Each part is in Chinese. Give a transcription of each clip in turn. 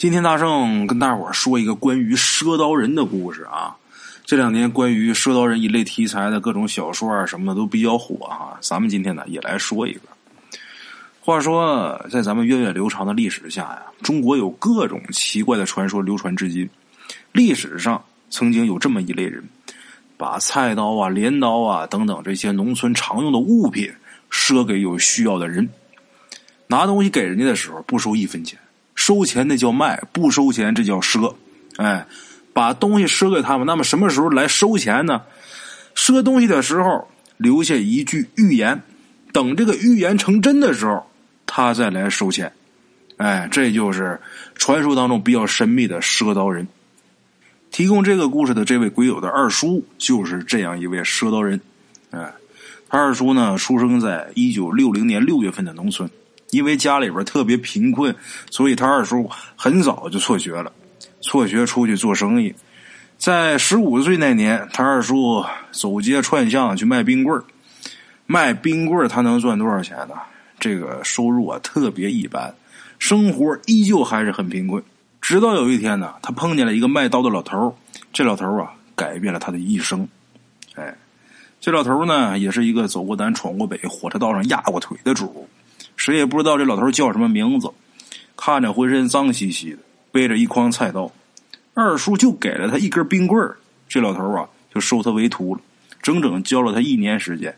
今天大圣跟大伙儿说一个关于赊刀人的故事啊。这两年关于赊刀人一类题材的各种小说啊什么的都比较火哈。咱们今天呢也来说一个。话说，在咱们源远流长的历史下呀，中国有各种奇怪的传说流传至今。历史上曾经有这么一类人，把菜刀啊、镰刀啊等等这些农村常用的物品赊给有需要的人。拿东西给人家的时候不收一分钱。收钱那叫卖，不收钱这叫赊。哎，把东西赊给他们，那么什么时候来收钱呢？赊东西的时候留下一句预言，等这个预言成真的时候，他再来收钱。哎，这就是传说当中比较神秘的赊刀人。提供这个故事的这位鬼友的二叔就是这样一位赊刀人。哎，他二叔呢，出生在一九六零年六月份的农村。因为家里边特别贫困，所以他二叔很早就辍学了，辍学出去做生意。在十五岁那年，他二叔走街串巷去卖冰棍卖冰棍他能赚多少钱呢？这个收入啊特别一般，生活依旧还是很贫困。直到有一天呢，他碰见了一个卖刀的老头这老头啊改变了他的一生。哎，这老头呢也是一个走过南闯过北，火车道上压过腿的主。谁也不知道这老头叫什么名字，看着浑身脏兮兮的，背着一筐菜刀。二叔就给了他一根冰棍这老头啊就收他为徒了，整整教了他一年时间。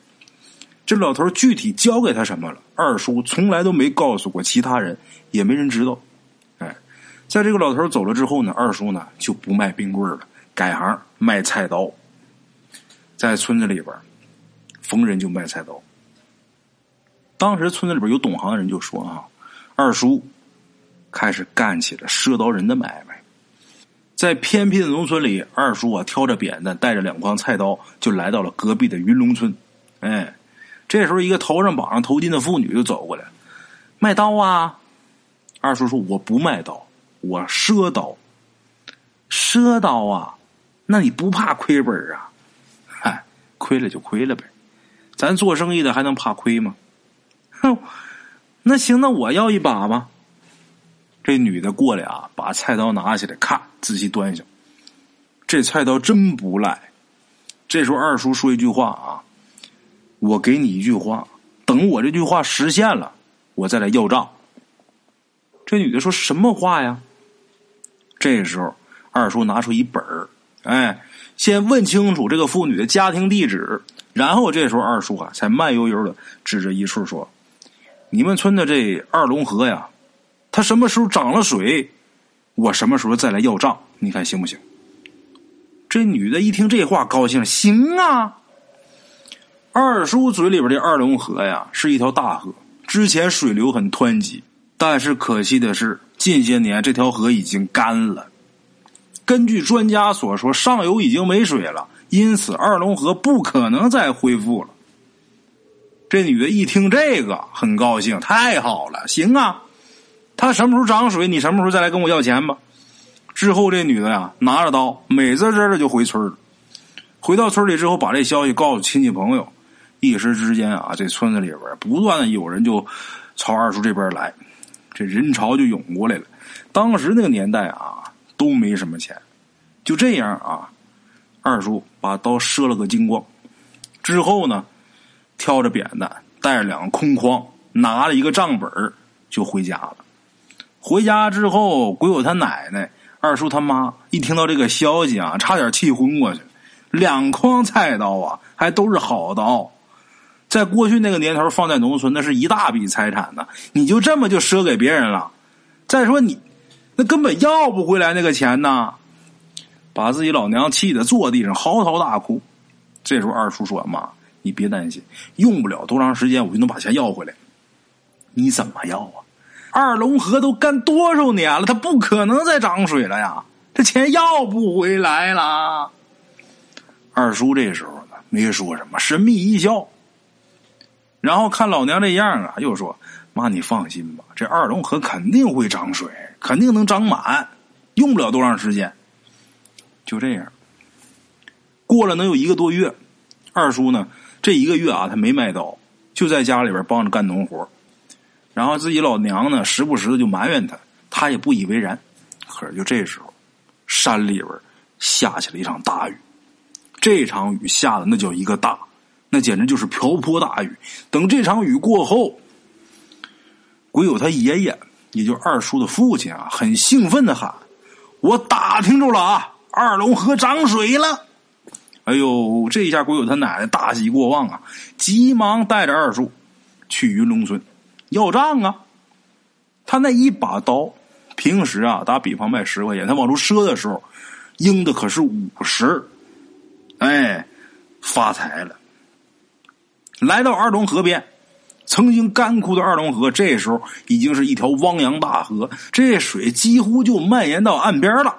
这老头具体教给他什么了，二叔从来都没告诉过其他人，也没人知道。哎，在这个老头走了之后呢，二叔呢就不卖冰棍了，改行卖菜刀。在村子里边，逢人就卖菜刀。当时村子里边有懂行的人就说：“啊，二叔开始干起了赊刀人的买卖。在偏僻的农村里，二叔啊挑着扁担，带着两筐菜刀，就来到了隔壁的云龙村。哎，这时候一个头上绑上头巾的妇女就走过来，卖刀啊。二叔说：我不卖刀，我赊刀。赊刀啊，那你不怕亏本啊？嗨，亏了就亏了呗，咱做生意的还能怕亏吗？”哼，那行，那我要一把吧。这女的过来啊，把菜刀拿起来，看，仔细端详。这菜刀真不赖。这时候二叔说一句话啊：“我给你一句话，等我这句话实现了，我再来要账。”这女的说什么话呀？这时候二叔拿出一本儿，哎，先问清楚这个妇女的家庭地址，然后这时候二叔啊，才慢悠悠的指着一处说。你们村的这二龙河呀，它什么时候涨了水，我什么时候再来要账，你看行不行？这女的一听这话，高兴，行啊。二叔嘴里边的二龙河呀，是一条大河，之前水流很湍急，但是可惜的是，近些年这条河已经干了。根据专家所说，上游已经没水了，因此二龙河不可能再恢复了。这女的一听这个，很高兴，太好了，行啊，他什么时候涨水，你什么时候再来跟我要钱吧。之后，这女的呀，拿着刀，美滋滋的就回村了。回到村里之后，把这消息告诉亲戚朋友，一时之间啊，这村子里边不断的有人就朝二叔这边来，这人潮就涌过来了。当时那个年代啊，都没什么钱，就这样啊，二叔把刀赊了个精光。之后呢？挑着扁担，带着两个空筐，拿了一个账本就回家了。回家之后，鬼友他奶奶、二叔他妈一听到这个消息啊，差点气昏过去。两筐菜刀啊，还都是好刀，在过去那个年头，放在农村那是一大笔财产呢。你就这么就赊给别人了？再说你那根本要不回来那个钱呢，把自己老娘气得坐地上嚎啕大哭。这时候二叔说：“妈。”你别担心，用不了多长时间，我就能把钱要回来。你怎么要啊？二龙河都干多少年了，它不可能再涨水了呀！这钱要不回来了。二叔这时候呢，没说什么，神秘一笑，然后看老娘这样啊，又说：“妈，你放心吧，这二龙河肯定会涨水，肯定能涨满，用不了多长时间。”就这样，过了能有一个多月，二叔呢。这一个月啊，他没卖刀，就在家里边帮着干农活然后自己老娘呢，时不时的就埋怨他，他也不以为然。可是就这时候，山里边下起了一场大雨。这场雨下的那叫一个大，那简直就是瓢泼大雨。等这场雨过后，鬼友他爷爷，也就二叔的父亲啊，很兴奋的喊：“我打听着了啊，二龙河涨水了！”哎呦，这一下鬼友他奶奶大喜过望啊，急忙带着二叔去云龙村要账啊。他那一把刀，平时啊打比方卖十块钱，他往出赊的时候，应的可是五十。哎，发财了！来到二龙河边，曾经干枯的二龙河，这时候已经是一条汪洋大河，这水几乎就蔓延到岸边了。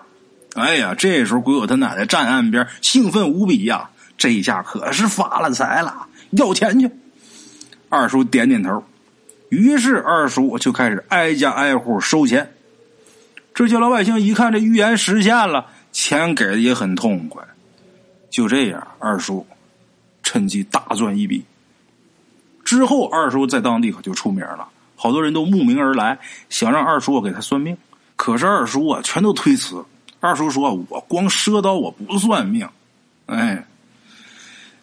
哎呀，这时候鬼友他奶奶站岸边，兴奋无比呀！这一下可是发了财了，要钱去。二叔点点头，于是二叔就开始挨家挨户收钱。这些老百姓一看这预言实现了，钱给的也很痛快。就这样，二叔趁机大赚一笔。之后，二叔在当地可就出名了，好多人都慕名而来，想让二叔给他算命。可是二叔啊，全都推辞。二叔说：“我光赊刀，我不算命。”哎，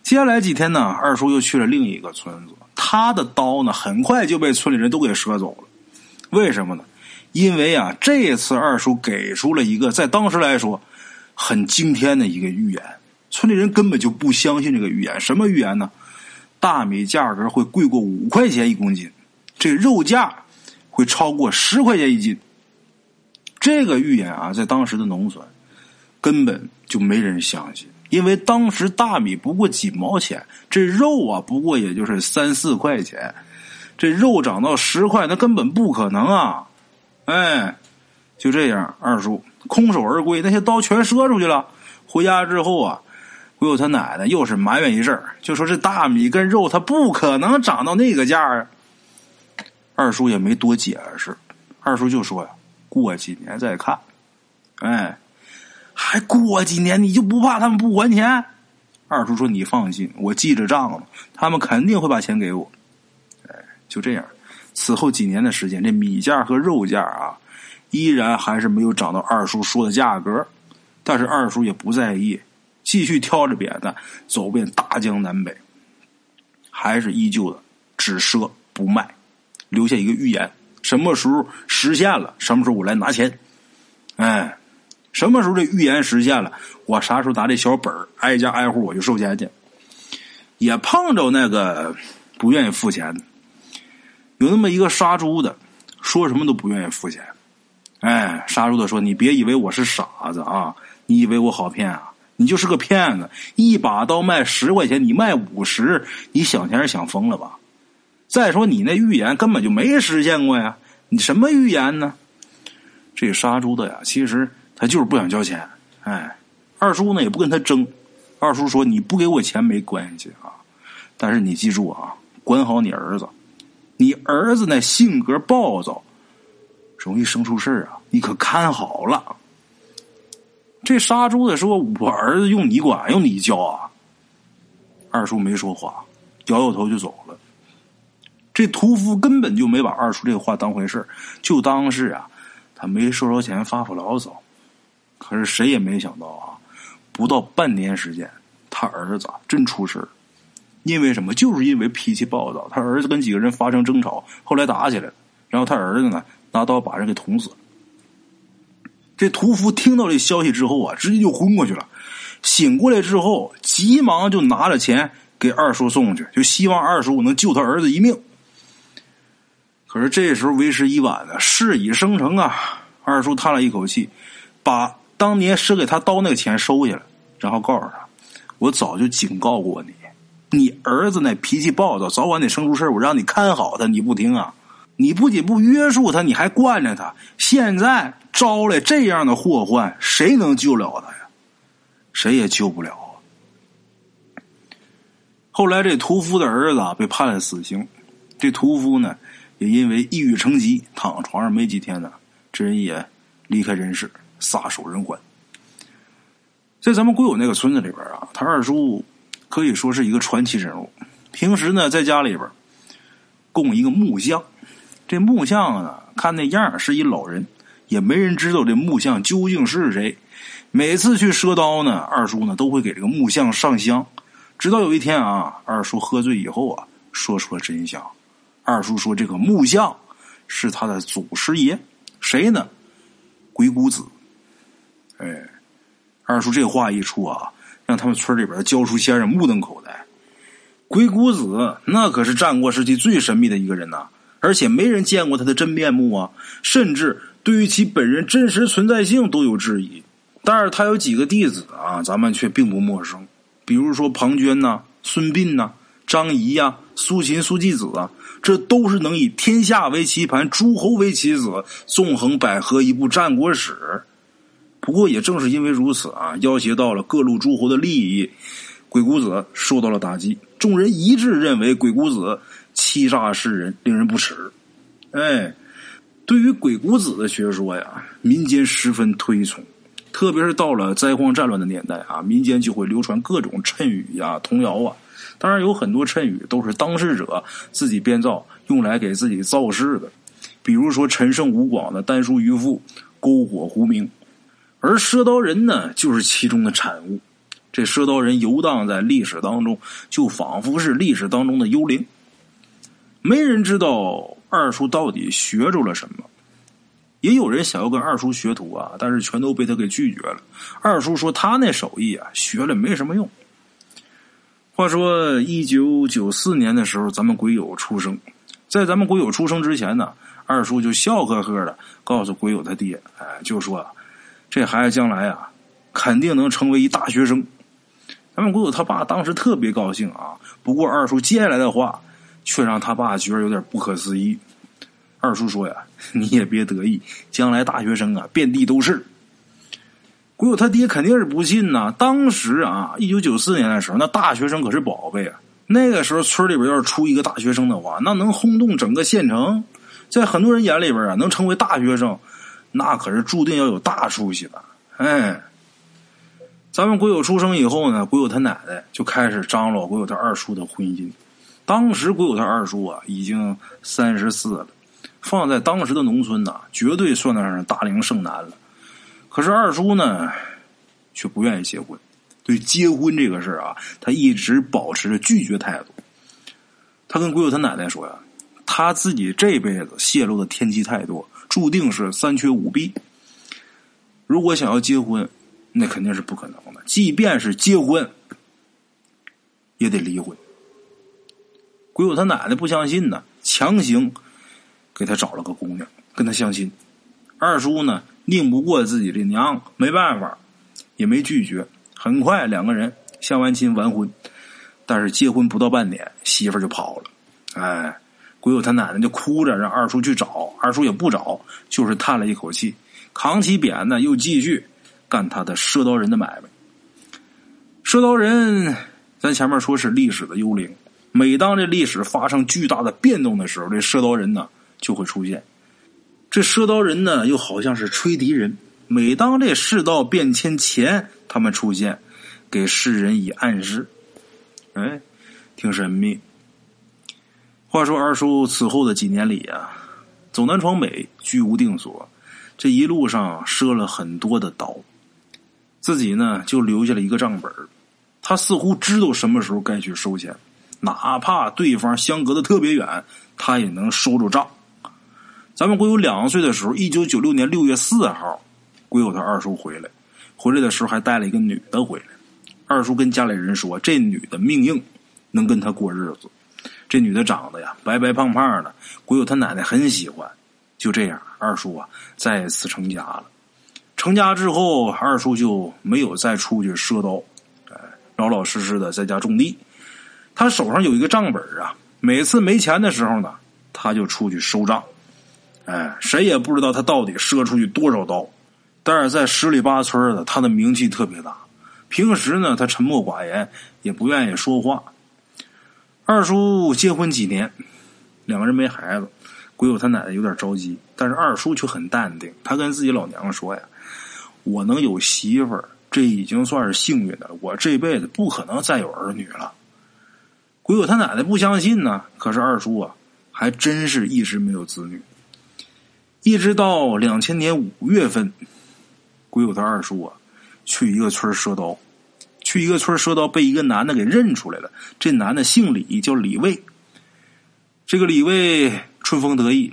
接下来几天呢，二叔又去了另一个村子，他的刀呢，很快就被村里人都给赊走了。为什么呢？因为啊，这次二叔给出了一个在当时来说很惊天的一个预言。村里人根本就不相信这个预言，什么预言呢？大米价格会贵过五块钱一公斤，这肉价会超过十块钱一斤。这个预言啊，在当时的农村根本就没人相信，因为当时大米不过几毛钱，这肉啊不过也就是三四块钱，这肉涨到十块，那根本不可能啊！哎，就这样，二叔空手而归，那些刀全赊出去了。回家之后啊。鬼友他奶奶又是埋怨一阵就说这大米跟肉它不可能涨到那个价啊。二叔也没多解释，二叔就说呀：“过几年再看。”哎，还过几年你就不怕他们不还钱？二叔说：“你放心，我记着账了，他们肯定会把钱给我。”哎，就这样，此后几年的时间，这米价和肉价啊，依然还是没有涨到二叔说的价格，但是二叔也不在意。继续挑着扁担走遍大江南北，还是依旧的只赊不卖，留下一个预言：什么时候实现了，什么时候我来拿钱。哎，什么时候这预言实现了，我啥时候拿这小本挨家挨户我就收钱去。也碰着那个不愿意付钱的，有那么一个杀猪的，说什么都不愿意付钱。哎，杀猪的说：“你别以为我是傻子啊，你以为我好骗啊？”你就是个骗子！一把刀卖十块钱，你卖五十，你想钱是想疯了吧？再说你那预言根本就没实现过呀！你什么预言呢？这杀猪的呀，其实他就是不想交钱。哎，二叔呢也不跟他争。二叔说：“你不给我钱没关系啊，但是你记住啊，管好你儿子。你儿子那性格暴躁，容易生出事啊，你可看好了。”这杀猪的说：“我儿子用你管，用你教啊。”二叔没说话，摇摇头就走了。这屠夫根本就没把二叔这个话当回事就当是啊，他没收着钱发发牢骚。可是谁也没想到啊，不到半年时间，他儿子真出事因为什么？就是因为脾气暴躁，他儿子跟几个人发生争吵，后来打起来了，然后他儿子呢，拿刀把人给捅死了。这屠夫听到这消息之后啊，直接就昏过去了。醒过来之后，急忙就拿着钱给二叔送去，就希望二叔能救他儿子一命。可是这时候为时已晚了，事已生成啊！二叔叹了一口气，把当年赊给他刀那个钱收下来，然后告诉他：“我早就警告过你，你儿子那脾气暴躁，早晚得生出事我让你看好他，你不听啊！你不仅不约束他，你还惯着他，现在……”招来这样的祸患，谁能救了他呀？谁也救不了啊！后来这屠夫的儿子被判了死刑，这屠夫呢也因为抑郁成疾，躺床上没几天呢，这人也离开人世，撒手人寰。在咱们贵友那个村子里边啊，他二叔可以说是一个传奇人物。平时呢，在家里边供一个木像，这木像呢，看那样是一老人。也没人知道这木像究竟是谁。每次去赊刀呢，二叔呢都会给这个木像上香。直到有一天啊，二叔喝醉以后啊，说出了真相。二叔说：“这个木像是他的祖师爷，谁呢？鬼谷子。”哎，二叔这话一出啊，让他们村里边的教书先生目瞪口呆。鬼谷子那可是战国时期最神秘的一个人呐，而且没人见过他的真面目啊，甚至对于其本人真实存在性都有质疑。但是他有几个弟子啊，咱们却并不陌生，比如说庞涓呐、孙膑呐、张仪呀、苏秦、苏季子啊，这都是能以天下为棋盘、诸侯为棋子、纵横捭阖一部战国史。不过也正是因为如此啊，要挟到了各路诸侯的利益，鬼谷子受到了打击。众人一致认为鬼谷子欺诈世人，令人不齿。哎，对于鬼谷子的学说呀，民间十分推崇。特别是到了灾荒战乱的年代啊，民间就会流传各种谶语呀、童谣啊。当然，有很多谶语都是当事者自己编造，用来给自己造势的。比如说陈胜吴广的“丹书渔父”“篝火狐鸣”，而赊刀人呢，就是其中的产物。这赊刀人游荡在历史当中，就仿佛是历史当中的幽灵。没人知道二叔到底学着了什么。也有人想要跟二叔学徒啊，但是全都被他给拒绝了。二叔说他那手艺啊，学了没什么用。话说一九九四年的时候，咱们鬼友出生，在咱们鬼友出生之前呢，二叔就笑呵呵的告诉鬼友他爹，哎，就说这孩子将来啊，肯定能成为一大学生。咱们鬼友他爸当时特别高兴啊，不过二叔接下来的话却让他爸觉得有点不可思议。二叔说呀：“你也别得意，将来大学生啊遍地都是。”鬼友他爹肯定是不信呐。当时啊，一九九四年的时候，那大学生可是宝贝啊。那个时候村里边要是出一个大学生的话，那能轰动整个县城。在很多人眼里边啊，能成为大学生，那可是注定要有大出息的。哎，咱们鬼友出生以后呢，鬼友他奶奶就开始张罗鬼友他二叔的婚姻。当时鬼友他二叔啊，已经三十四了。放在当时的农村呐，绝对算得上大龄剩男了。可是二叔呢，却不愿意结婚。对结婚这个事啊，他一直保持着拒绝态度。他跟鬼友他奶奶说呀，他自己这辈子泄露的天机太多，注定是三缺五弊。如果想要结婚，那肯定是不可能的。即便是结婚，也得离婚。鬼友他奶奶不相信呢，强行。给他找了个姑娘，跟他相亲。二叔呢，拧不过自己这娘，没办法，也没拒绝。很快，两个人相完亲完婚，但是结婚不到半年，媳妇就跑了。哎，鬼友他奶奶就哭着让二叔去找，二叔也不找，就是叹了一口气，扛起扁呢，又继续干他的赊刀人的买卖。赊刀人，咱前面说是历史的幽灵，每当这历史发生巨大的变动的时候，这赊刀人呢。就会出现，这赊刀人呢，又好像是吹笛人。每当这世道变迁前，他们出现，给世人以暗示。哎，挺神秘。话说二叔此后的几年里啊，走南闯北，居无定所，这一路上赊了很多的刀，自己呢就留下了一个账本他似乎知道什么时候该去收钱，哪怕对方相隔的特别远，他也能收住账。咱们鬼友两岁的时候，一九九六年六月四号，鬼友他二叔回来，回来的时候还带了一个女的回来。二叔跟家里人说，这女的命硬，能跟他过日子。这女的长得呀，白白胖胖的，鬼友他奶奶很喜欢。就这样，二叔啊再次成家了。成家之后，二叔就没有再出去赊刀，哎，老老实实的在家种地。他手上有一个账本啊，每次没钱的时候呢，他就出去收账。哎，谁也不知道他到底赊出去多少刀，但是在十里八村的，他的名气特别大。平时呢，他沉默寡言，也不愿意说话。二叔结婚几年，两个人没孩子，鬼友他奶奶有点着急，但是二叔却很淡定。他跟自己老娘说呀：“我能有媳妇，这已经算是幸运的了。我这辈子不可能再有儿女了。”鬼友他奶奶不相信呢，可是二叔啊，还真是一直没有子女。一直到两千年五月份，鬼友他二叔啊，去一个村赊刀，去一个村赊刀，被一个男的给认出来了。这男的姓李，叫李卫。这个李卫春风得意，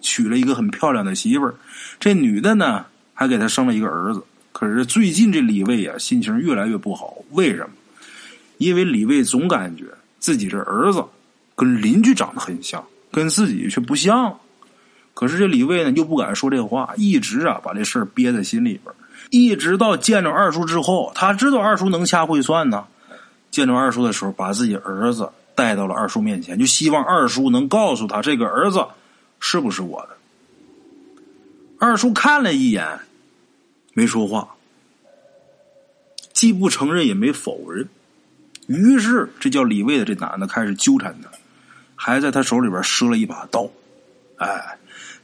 娶了一个很漂亮的媳妇儿。这女的呢，还给他生了一个儿子。可是最近这李卫啊，心情越来越不好。为什么？因为李卫总感觉自己这儿子跟邻居长得很像，跟自己却不像。可是这李卫呢，又不敢说这话，一直啊把这事憋在心里边。一直到见着二叔之后，他知道二叔能掐会算呢。见着二叔的时候，把自己儿子。带到了二叔面前，就希望二叔能告诉他这个儿子是不是我的。二叔看了一眼，没说话，既不承认也没否认。于是，这叫李卫的这男的开始纠缠他，还在他手里边赊了一把刀。哎，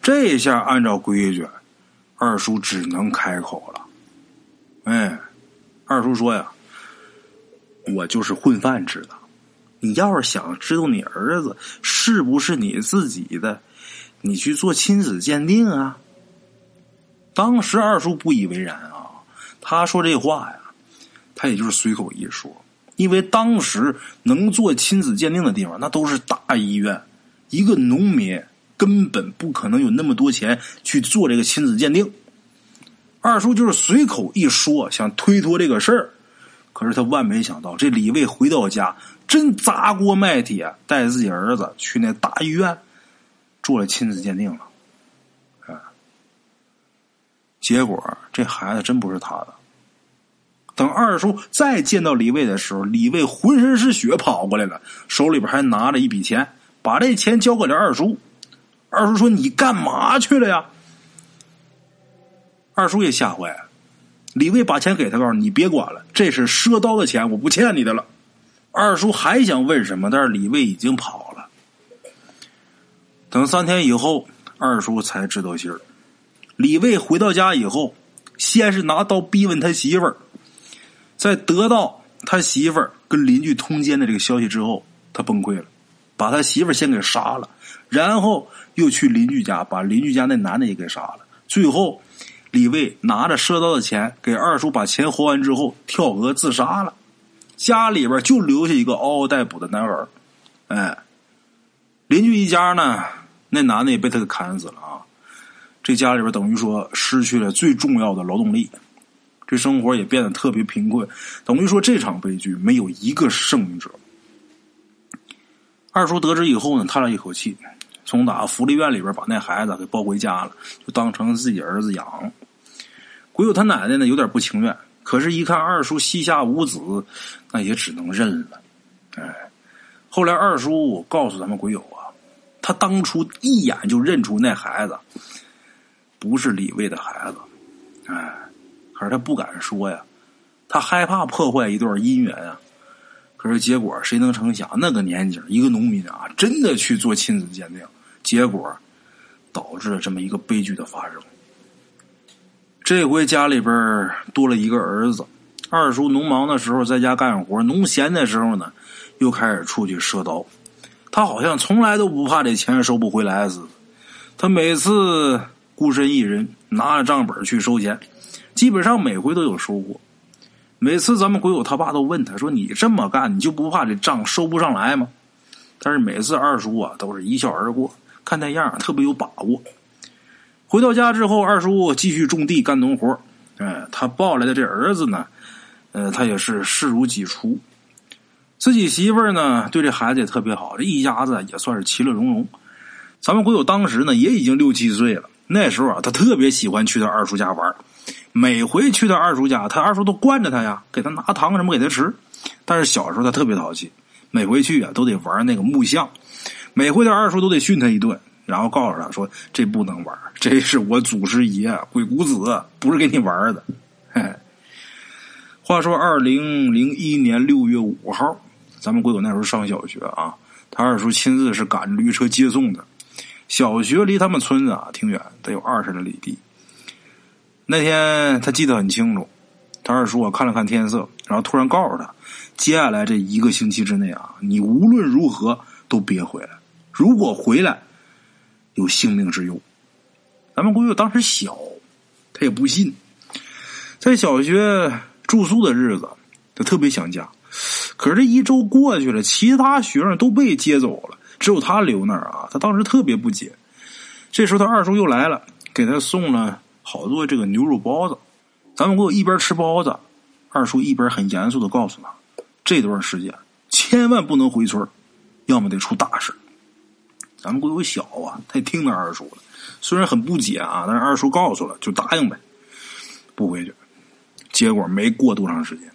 这下按照规矩，二叔只能开口了。哎，二叔说呀：“我就是混饭吃的。”你要是想知道你儿子是不是你自己的，你去做亲子鉴定啊。当时二叔不以为然啊，他说这话呀，他也就是随口一说，因为当时能做亲子鉴定的地方那都是大医院，一个农民根本不可能有那么多钱去做这个亲子鉴定。二叔就是随口一说，想推脱这个事儿，可是他万没想到，这李卫回到家。真砸锅卖铁，带着自己儿子去那大医院做了亲子鉴定了，啊！结果这孩子真不是他的。等二叔再见到李卫的时候，李卫浑身是血跑过来了，手里边还拿着一笔钱，把这钱交给了二叔。二叔说：“你干嘛去了呀？”二叔也吓坏了。李卫把钱给他，告诉你别管了，这是赊刀的钱，我不欠你的了。二叔还想问什么，但是李卫已经跑了。等三天以后，二叔才知道信儿。李卫回到家以后，先是拿刀逼问他媳妇儿，在得到他媳妇儿跟邻居通奸的这个消息之后，他崩溃了，把他媳妇儿先给杀了，然后又去邻居家把邻居家那男的也给杀了。最后，李卫拿着赊刀的钱给二叔把钱还完之后，跳河自杀了。家里边就留下一个嗷嗷待哺的男儿哎，邻居一家呢，那男的也被他给砍死了啊！这家里边等于说失去了最重要的劳动力，这生活也变得特别贫困，等于说这场悲剧没有一个胜者。二叔得知以后呢，叹了一口气，从打福利院里边把那孩子给抱回家了，就当成自己儿子养。鬼友他奶奶呢，有点不情愿。可是，一看二叔膝下无子，那也只能认了。哎，后来二叔告诉咱们鬼友啊，他当初一眼就认出那孩子不是李卫的孩子。哎，可是他不敢说呀，他害怕破坏一段姻缘啊。可是结果，谁能成想，那个年纪，一个农民啊，真的去做亲子鉴定，结果导致了这么一个悲剧的发生。这回家里边多了一个儿子，二叔农忙的时候在家干活，农闲的时候呢，又开始出去赊刀。他好像从来都不怕这钱收不回来似的。他每次孤身一人拿着账本去收钱，基本上每回都有收获。每次咱们鬼友他爸都问他说：“你这么干，你就不怕这账收不上来吗？”但是每次二叔啊都是一笑而过，看那样特别有把握。回到家之后，二叔继续种地干农活。哎，他抱来的这儿子呢，呃，他也是视如己出。自己媳妇儿呢，对这孩子也特别好，这一家子也算是其乐融融。咱们鬼友当时呢，也已经六七岁了。那时候啊，他特别喜欢去他二叔家玩。每回去他二叔家，他二叔都惯着他呀，给他拿糖什么给他吃。但是小时候他特别淘气，每回去啊都得玩那个木像，每回他二叔都得训他一顿。然后告诉他说：“这不能玩，这是我祖师爷鬼谷子，不是给你玩的。”嘿话说，二零零一年六月五号，咱们鬼谷那时候上小学啊，他二叔亲自是赶驴车接送的。小学离他们村子啊挺远，得有二十来里地。那天他记得很清楚，他二叔啊看了看天色，然后突然告诉他：“接下来这一个星期之内啊，你无论如何都别回来，如果回来。”有性命之忧，咱们闺女当时小，他也不信。在小学住宿的日子，他特别想家。可是这一周过去了，其他学生都被接走了，只有他留那儿啊！他当时特别不解。这时候，他二叔又来了，给他送了好多这个牛肉包子。咱们给我一边吃包子，二叔一边很严肃的告诉他：这段时间千万不能回村要么得出大事。咱们闺女小啊，他听他二叔了，虽然很不解啊，但是二叔告诉了，就答应呗，不回去。结果没过多长时间，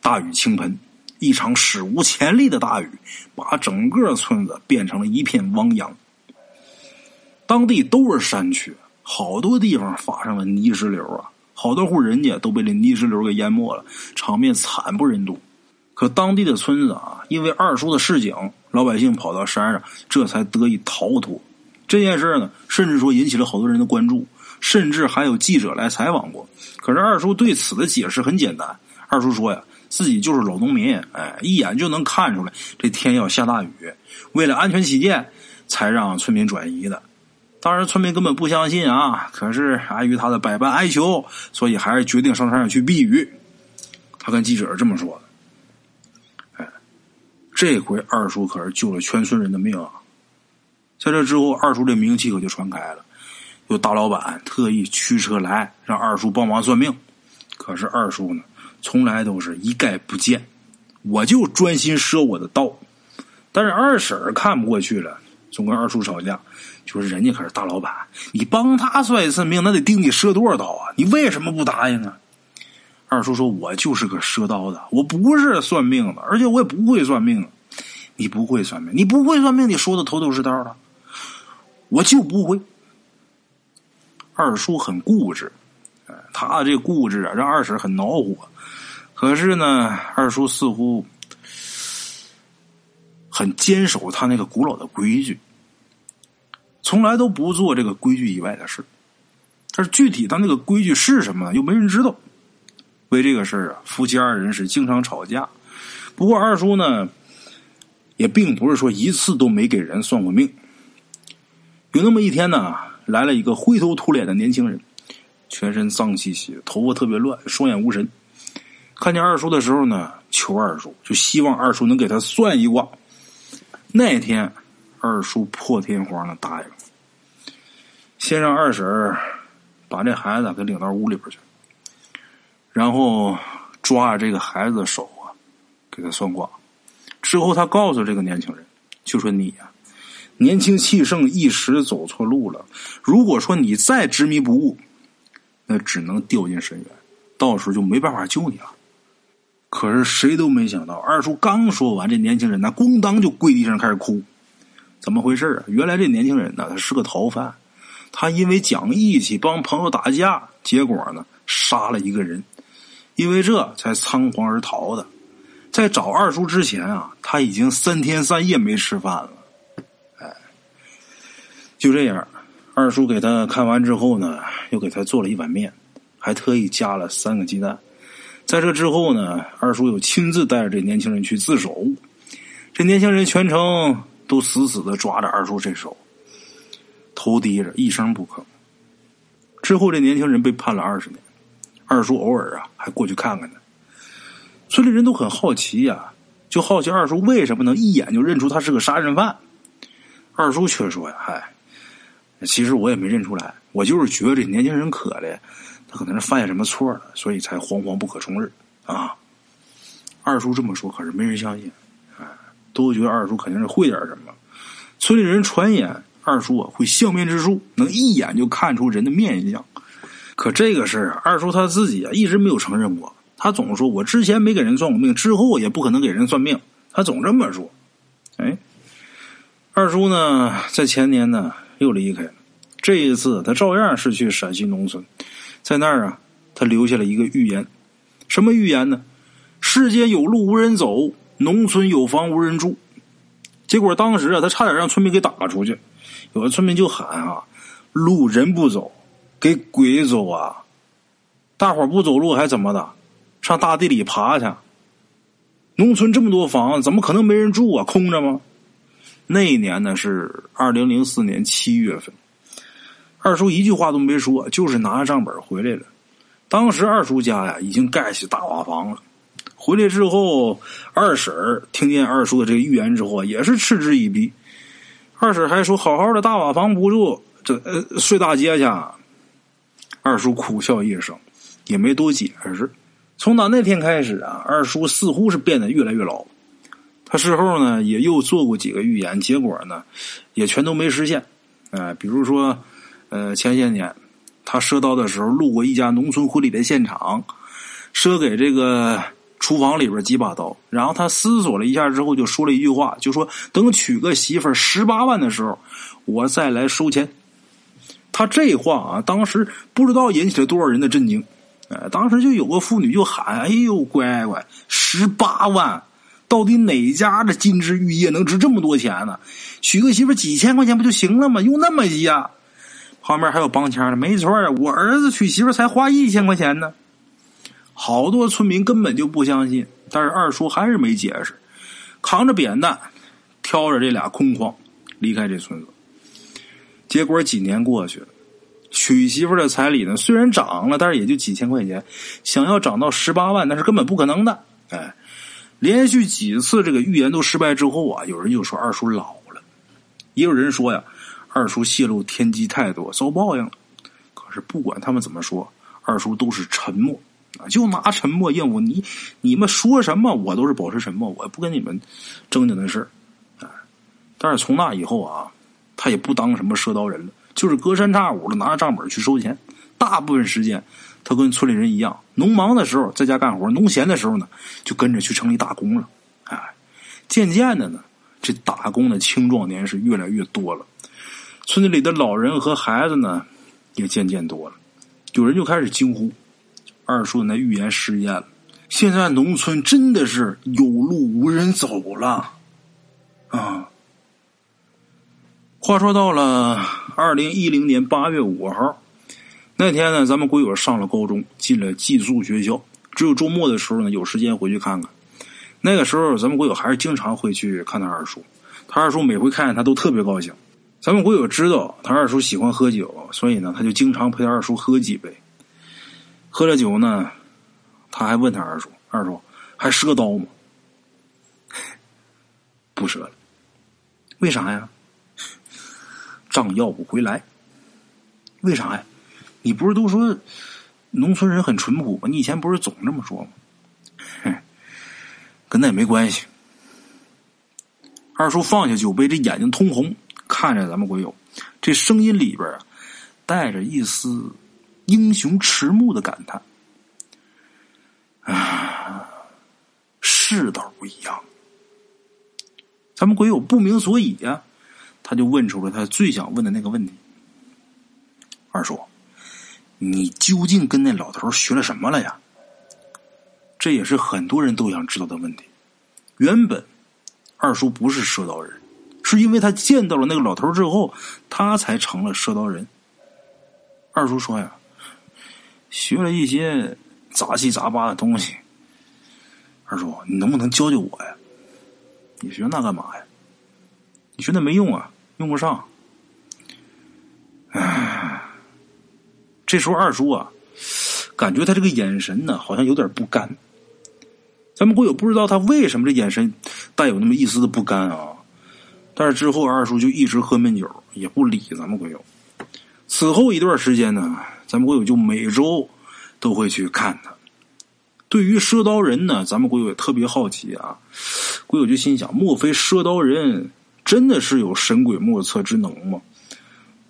大雨倾盆，一场史无前例的大雨，把整个村子变成了一片汪洋。当地都是山区，好多地方发生了泥石流啊，好多户人家都被这泥石流给淹没了，场面惨不忍睹。可当地的村子啊，因为二叔的示警，老百姓跑到山上，这才得以逃脱。这件事呢，甚至说引起了好多人的关注，甚至还有记者来采访过。可是二叔对此的解释很简单，二叔说呀，自己就是老农民，哎，一眼就能看出来这天要下大雨，为了安全起见，才让村民转移的。当然，村民根本不相信啊，可是碍于他的百般哀求，所以还是决定上山上去避雨。他跟记者是这么说的。哎这回二叔可是救了全村人的命啊！在这之后，二叔这名气可就传开了，有大老板特意驱车来让二叔帮忙算命。可是二叔呢，从来都是一概不见，我就专心赊我的刀。但是二婶看不过去了，总跟二叔吵架，就是人家可是大老板，你帮他算一次命，那得盯你赊多少刀啊？你为什么不答应啊？二叔说：“我就是个赊刀的，我不是算命的，而且我也不会算命。你不会算命，你不会算命，你说的头头是道的，我就不会。”二叔很固执，他这固执啊，让二婶很恼火。可是呢，二叔似乎很坚守他那个古老的规矩，从来都不做这个规矩以外的事。但是具体他那个规矩是什么，又没人知道。为这个事啊，夫妻二人是经常吵架。不过二叔呢，也并不是说一次都没给人算过命。有那么一天呢，来了一个灰头土脸的年轻人，全身脏兮兮，头发特别乱，双眼无神。看见二叔的时候呢，求二叔，就希望二叔能给他算一卦。那天，二叔破天荒的答应了，先让二婶把这孩子给领到屋里边去。然后抓着这个孩子的手啊，给他算卦。之后他告诉这个年轻人，就说你呀，年轻气盛，一时走错路了。如果说你再执迷不悟，那只能掉进深渊，到时候就没办法救你了。可是谁都没想到，二叔刚说完，这年轻人那咣当就跪地上开始哭。怎么回事啊？原来这年轻人呢，他是个逃犯，他因为讲义气，帮朋友打架，结果呢，杀了一个人。因为这才仓皇而逃的，在找二叔之前啊，他已经三天三夜没吃饭了。哎，就这样，二叔给他看完之后呢，又给他做了一碗面，还特意加了三个鸡蛋。在这之后呢，二叔又亲自带着这年轻人去自首。这年轻人全程都死死的抓着二叔这手，头低着，一声不吭。之后，这年轻人被判了二十年。二叔偶尔啊，还过去看看呢。村里人都很好奇呀，就好奇二叔为什么能一眼就认出他是个杀人犯。二叔却说呀：“嗨，其实我也没认出来，我就是觉得这年轻人可怜，他可能是犯下什么错了，所以才惶惶不可终日啊。”二叔这么说，可是没人相信，都觉得二叔肯定是会点什么。村里人传言，二叔啊会相面之术，能一眼就看出人的面相。可这个事儿啊，二叔他自己啊一直没有承认过。他总说：“我之前没给人算过命，之后也不可能给人算命。”他总这么说。哎，二叔呢，在前年呢又离开了。这一次，他照样是去陕西农村，在那儿啊，他留下了一个预言。什么预言呢？世间有路无人走，农村有房无人住。结果当时啊，他差点让村民给打出去。有的村民就喊啊：“路人不走。”给鬼走啊！大伙不走路还怎么的？上大地里爬去？农村这么多房子，怎么可能没人住啊？空着吗？那一年呢是二零零四年七月份，二叔一句话都没说，就是拿着账本回来了。当时二叔家呀已经盖起大瓦房了。回来之后，二婶儿听见二叔的这个预言之后，也是嗤之以鼻。二婶还说：“好好的大瓦房不住，这呃睡大街去。”二叔苦笑一声，也没多解释。从打那天开始啊，二叔似乎是变得越来越老。他事后呢也又做过几个预言，结果呢也全都没实现。哎，比如说，呃，前些年他赊刀的时候路过一家农村婚礼的现场，赊给这个。厨房里边几把刀，然后他思索了一下之后，就说了一句话，就说：“等娶个媳妇儿十八万的时候，我再来收钱。”他这话啊，当时不知道引起了多少人的震惊。哎，当时就有个妇女就喊：“哎呦，乖乖，十八万，到底哪家的金枝玉叶能值这么多钱呢？娶个媳妇几千块钱不就行了吗？用那么急啊？”旁边还有帮腔的，没错啊，我儿子娶媳妇才花一千块钱呢。好多村民根本就不相信，但是二叔还是没解释，扛着扁担，挑着这俩空筐离开这村子。结果几年过去了，娶媳妇的彩礼呢虽然涨了，但是也就几千块钱，想要涨到十八万那是根本不可能的。哎，连续几次这个预言都失败之后啊，有人就说二叔老了，也有人说呀，二叔泄露天机太多，遭报应了。可是不管他们怎么说，二叔都是沉默。就拿沉默应付你，你们说什么我都是保持沉默，我不跟你们争这的事儿。但是从那以后啊，他也不当什么赊刀人了，就是隔三差五的拿着账本去收钱。大部分时间，他跟村里人一样，农忙的时候在家干活，农闲的时候呢，就跟着去城里打工了。哎，渐渐的呢，这打工的青壮年是越来越多了，村子里的老人和孩子呢，也渐渐多了，有人就开始惊呼。二叔那预言实验了，现在农村真的是有路无人走了，啊！话说到了二零一零年八月五号那天呢，咱们鬼友上了高中，进了寄宿学校，只有周末的时候呢，有时间回去看看。那个时候，咱们鬼友还是经常会去看他二叔，他二叔每回看见他都特别高兴。咱们鬼友知道他二叔喜欢喝酒，所以呢，他就经常陪二叔喝几杯。喝了酒呢，他还问他二叔：“二叔还赊刀吗？” 不赊了，为啥呀？账要不回来。为啥呀？你不是都说农村人很淳朴吗？你以前不是总这么说吗？跟那也没关系。二叔放下酒杯，这眼睛通红，看着咱们鬼友，这声音里边啊，带着一丝。英雄迟暮的感叹啊，世道不一样。咱们鬼友不明所以呀，他就问出了他最想问的那个问题：二叔，你究竟跟那老头学了什么了呀？这也是很多人都想知道的问题。原本二叔不是赊刀人，是因为他见到了那个老头之后，他才成了赊刀人。二叔说呀。学了一些杂七杂八的东西，二叔，你能不能教教我呀？你学那干嘛呀？你学那没用啊，用不上。唉，这时候二叔啊，感觉他这个眼神呢，好像有点不甘。咱们国友不知道他为什么这眼神带有那么一丝的不甘啊。但是之后二叔就一直喝闷酒，也不理咱们国友。此后一段时间呢。咱们国友就每周都会去看他。对于赊刀人呢，咱们国友也特别好奇啊。国友就心想：莫非赊刀人真的是有神鬼莫测之能吗？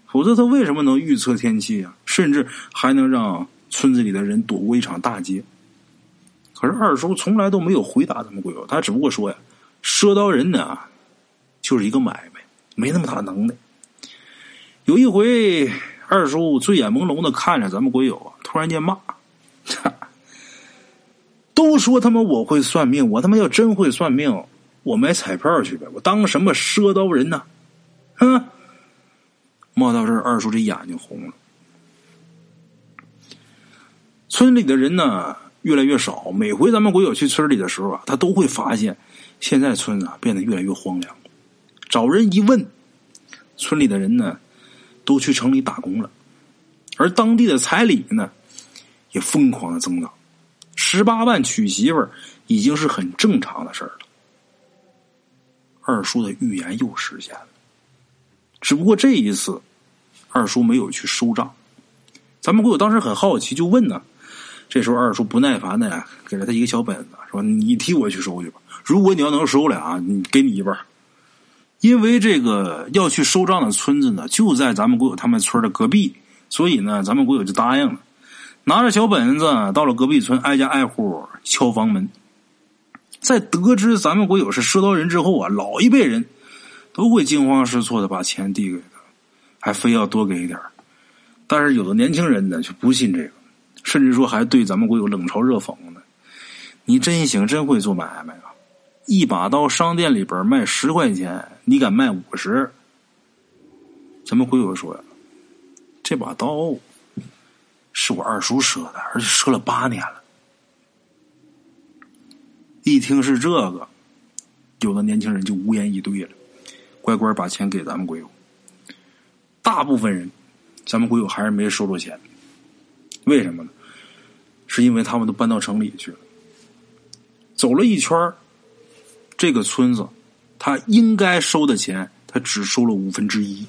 否则他为什么能预测天气啊？甚至还能让村子里的人躲过一场大劫？可是二叔从来都没有回答咱们国友，他只不过说呀：赊刀人呢，就是一个买卖，没那么大能耐。有一回。二叔醉眼朦胧的看着咱们鬼友啊，突然间骂：“都说他妈我会算命，我他妈要真会算命，我买彩票去呗，我当什么赊刀人呢？”哼！骂到这儿，二叔这眼睛红了。村里的人呢越来越少，每回咱们鬼友去村里的时候啊，他都会发现现在村子变得越来越荒凉。找人一问，村里的人呢。都去城里打工了，而当地的彩礼呢，也疯狂的增长。十八万娶媳妇儿已经是很正常的事儿了。二叔的预言又实现了，只不过这一次，二叔没有去收账。咱们鬼友当时很好奇，就问呢。这时候二叔不耐烦的呀，给了他一个小本子，说：“你替我去收去吧。如果你要能收了啊，你给你一半。因为这个要去收账的村子呢，就在咱们国友他们村的隔壁，所以呢，咱们国友就答应了。拿着小本子到了隔壁村，挨家挨户敲房门。在得知咱们国友是赊刀人之后啊，老一辈人都会惊慌失措的把钱递给他，还非要多给一点但是有的年轻人呢，就不信这个。甚至说还对咱们国有冷嘲热讽呢，你真行，真会做买卖啊！一把刀商店里边卖十块钱，你敢卖五十？咱们鬼友说呀，这把刀是我二叔赊的，而且赊了八年了。一听是这个，有的年轻人就无言以对了，乖乖把钱给咱们鬼友。大部分人，咱们鬼友还是没收着钱。为什么呢？是因为他们都搬到城里去了，走了一圈这个村子他应该收的钱，他只收了五分之一。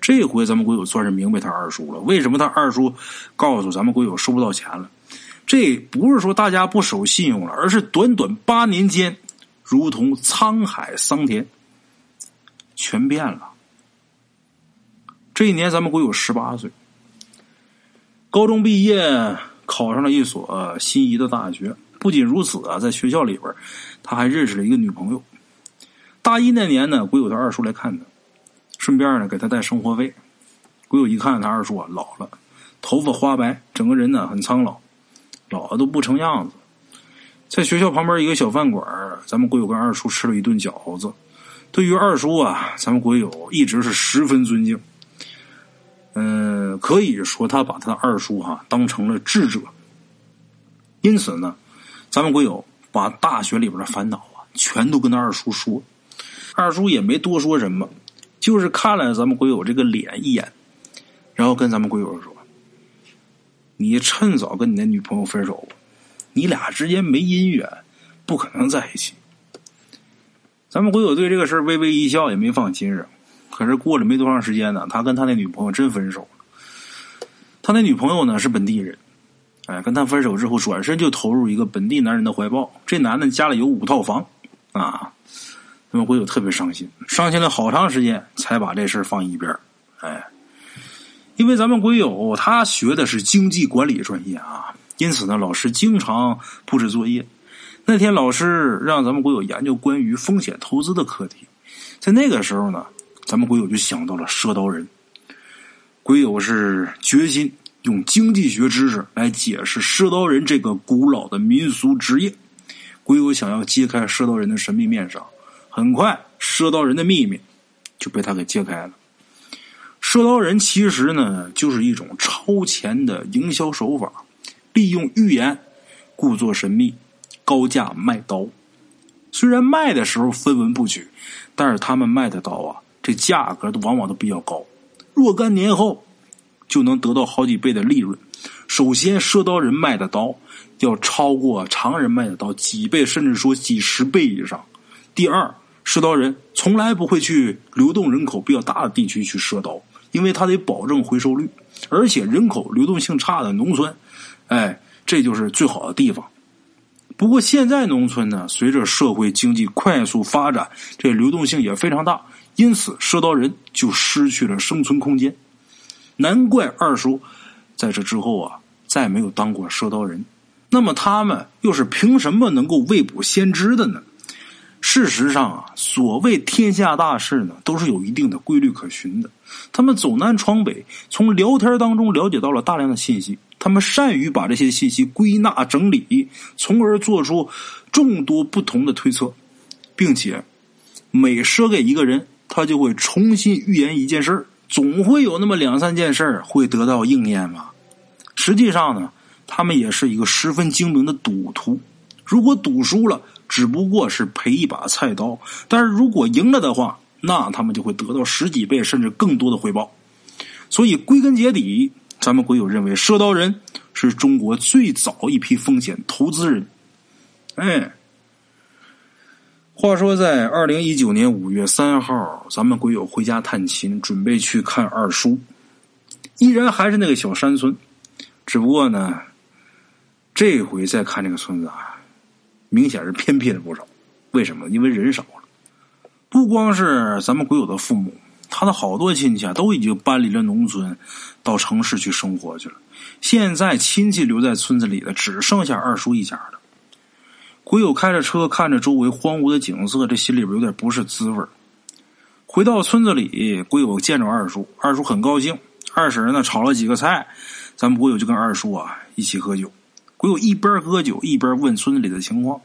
这回咱们国友算是明白他二叔了，为什么他二叔告诉咱们国友收不到钱了？这不是说大家不守信用了，而是短短八年间，如同沧海桑田，全变了。这一年咱们国友十八岁。高中毕业，考上了一所心仪的大学。不仅如此啊，在学校里边，他还认识了一个女朋友。大一那年呢，鬼友他二叔来看他，顺便呢给他带生活费。鬼友一看他二叔啊老了，头发花白，整个人呢很苍老，老的都不成样子。在学校旁边一个小饭馆，咱们鬼友跟二叔吃了一顿饺子。对于二叔啊，咱们鬼友一直是十分尊敬。嗯，可以说他把他的二叔哈当成了智者，因此呢，咱们鬼友把大学里边的烦恼啊全都跟他二叔说，二叔也没多说什么，就是看了咱们鬼友这个脸一眼，然后跟咱们鬼友说：“你趁早跟你那女朋友分手吧，你俩之间没姻缘，不可能在一起。”咱们鬼友对这个事微微一笑，也没放心上。可是过了没多长时间呢，他跟他那女朋友真分手了。他那女朋友呢是本地人，哎，跟他分手之后，转身就投入一个本地男人的怀抱。这男的家里有五套房，啊，他们鬼友特别伤心，伤心了好长时间才把这事放一边哎，因为咱们鬼友他学的是经济管理专业啊，因此呢，老师经常布置作业。那天老师让咱们鬼友研究关于风险投资的课题，在那个时候呢。咱们鬼友就想到了赊刀人，鬼友是决心用经济学知识来解释赊刀人这个古老的民俗职业。鬼友想要揭开赊刀人的神秘面纱，很快赊刀人的秘密就被他给揭开了。赊刀人其实呢，就是一种超前的营销手法，利用预言故作神秘，高价卖刀。虽然卖的时候分文不取，但是他们卖的刀啊。这价格都往往都比较高，若干年后就能得到好几倍的利润。首先，赊刀人卖的刀要超过常人卖的刀几倍，甚至说几十倍以上。第二，赊刀人从来不会去流动人口比较大的地区去赊刀，因为他得保证回收率，而且人口流动性差的农村，哎，这就是最好的地方。不过现在农村呢，随着社会经济快速发展，这流动性也非常大。因此，赊刀人就失去了生存空间。难怪二叔在这之后啊，再没有当过赊刀人。那么，他们又是凭什么能够未卜先知的呢？事实上啊，所谓天下大事呢，都是有一定的规律可循的。他们走南闯北，从聊天当中了解到了大量的信息。他们善于把这些信息归纳整理，从而做出众多不同的推测，并且每赊给一个人。他就会重新预言一件事，总会有那么两三件事会得到应验吧。实际上呢，他们也是一个十分精明的赌徒。如果赌输了，只不过是赔一把菜刀；但是如果赢了的话，那他们就会得到十几倍甚至更多的回报。所以归根结底，咱们鬼友认为赊刀人是中国最早一批风险投资人。哎，话说在二零一九年五月三号，咱们鬼友回家探亲，准备去看二叔，依然还是那个小山村，只不过呢，这回再看这个村子啊，明显是偏僻了不少。为什么？因为人少了，不光是咱们鬼友的父母。他的好多亲戚啊，都已经搬离了农村，到城市去生活去了。现在亲戚留在村子里的，只剩下二叔一家了。鬼友开着车，看着周围荒芜的景色，这心里边有点不是滋味回到村子里，鬼友见着二叔，二叔很高兴。二婶呢，炒了几个菜，咱们鬼友就跟二叔啊一起喝酒。鬼友一边喝酒一边问村子里的情况。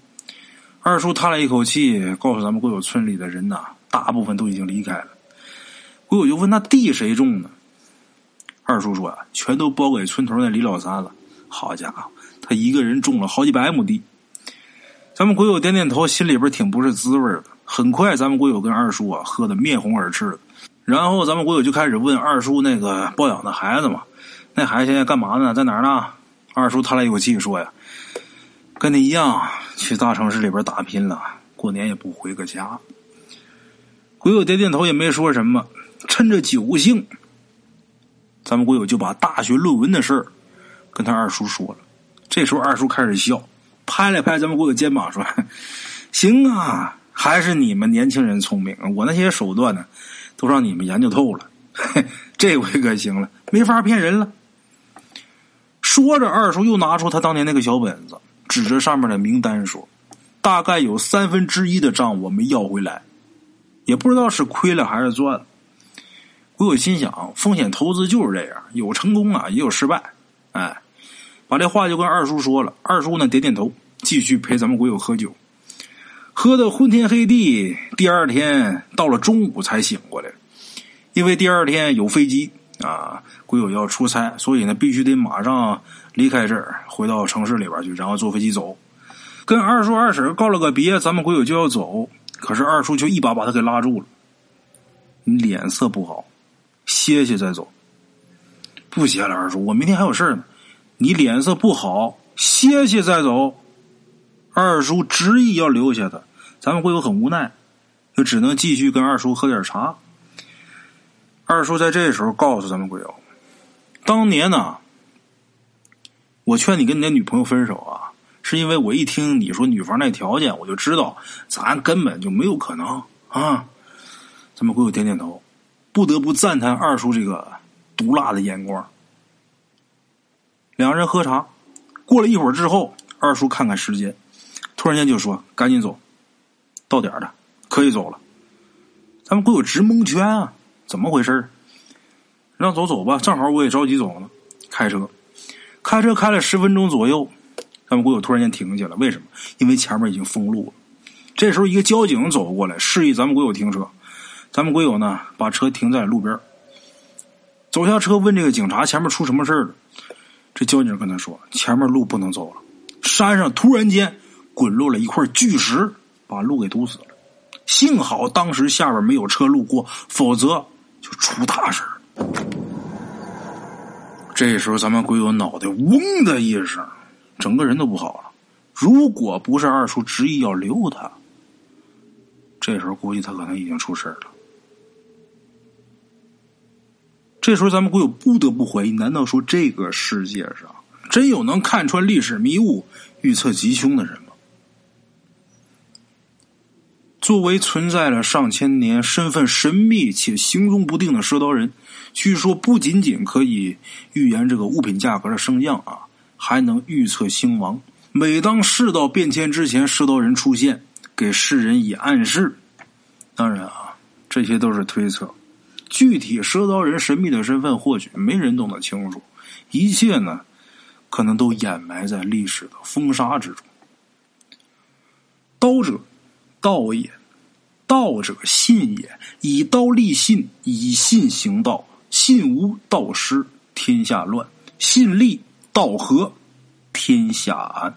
二叔叹了一口气，告诉咱们鬼友，村里的人呐，大部分都已经离开了。鬼友就问：“那地谁种呢？”二叔说：“啊，全都包给村头那李老三了。好家伙，他一个人种了好几百亩地。”咱们鬼友点点头，心里边挺不是滋味的。很快，咱们鬼友跟二叔啊喝得面红耳赤的。然后，咱们鬼友就开始问二叔那个抱养的孩子嘛：“那孩子现在干嘛呢？在哪儿呢？”二叔叹了一口气说：“呀，跟你一样，去大城市里边打拼了，过年也不回个家。”鬼友点点头，也没说什么。趁着酒兴，咱们鬼友就把大学论文的事儿跟他二叔说了。这时候二叔开始笑，拍了拍咱们鬼友肩膀说：“行啊，还是你们年轻人聪明，我那些手段呢，都让你们研究透了。这回可行了，没法骗人了。”说着，二叔又拿出他当年那个小本子，指着上面的名单说：“大概有三分之一的账我没要回来，也不知道是亏了还是赚了。”鬼友心想，风险投资就是这样，有成功啊，也有失败。哎，把这话就跟二叔说了。二叔呢，点点头，继续陪咱们鬼友喝酒，喝的昏天黑地。第二天到了中午才醒过来，因为第二天有飞机啊，鬼友要出差，所以呢，必须得马上离开这儿，回到城市里边去，然后坐飞机走。跟二叔二婶告了个别，咱们鬼友就要走，可是二叔就一把把他给拉住了。你脸色不好。歇歇再走，不歇了。二叔，我明天还有事呢。你脸色不好，歇歇再走。二叔执意要留下他，咱们会有很无奈，就只能继续跟二叔喝点茶。二叔在这时候告诉咱们鬼友，当年呢，我劝你跟你那女朋友分手啊，是因为我一听你说女方那条件，我就知道咱根本就没有可能啊。咱们鬼友点点头。不得不赞叹二叔这个毒辣的眼光。两人喝茶，过了一会儿之后，二叔看看时间，突然间就说：“赶紧走，到点了，可以走了。”咱们鬼友直蒙圈啊，怎么回事让走走吧，正好我也着急走了。开车，开车开了十分钟左右，咱们鬼友突然间停下了。为什么？因为前面已经封路了。这时候，一个交警走过来，示意咱们鬼友停车。咱们鬼友呢，把车停在路边走下车问这个警察前面出什么事了。这交警跟他说，前面路不能走了，山上突然间滚落了一块巨石，把路给堵死了。幸好当时下边没有车路过，否则就出大事这时候咱们鬼友脑袋嗡的一声，整个人都不好了。如果不是二叔执意要留他，这时候估计他可能已经出事了。这时候，咱们鬼友不得不怀疑：难道说这个世界上真有能看穿历史迷雾、预测吉凶的人？作为存在了上千年、身份神秘且行踪不定的赊刀人，据说不仅仅可以预言这个物品价格的升降啊，还能预测兴亡。每当世道变迁之前，赊刀人出现，给世人以暗示。当然啊，这些都是推测。具体赊刀人神秘的身份，或许没人懂得清楚。一切呢，可能都掩埋在历史的风沙之中。刀者，道也；道者，信也。以道立信，以信行道。信无道失，天下乱；信立道合，天下安。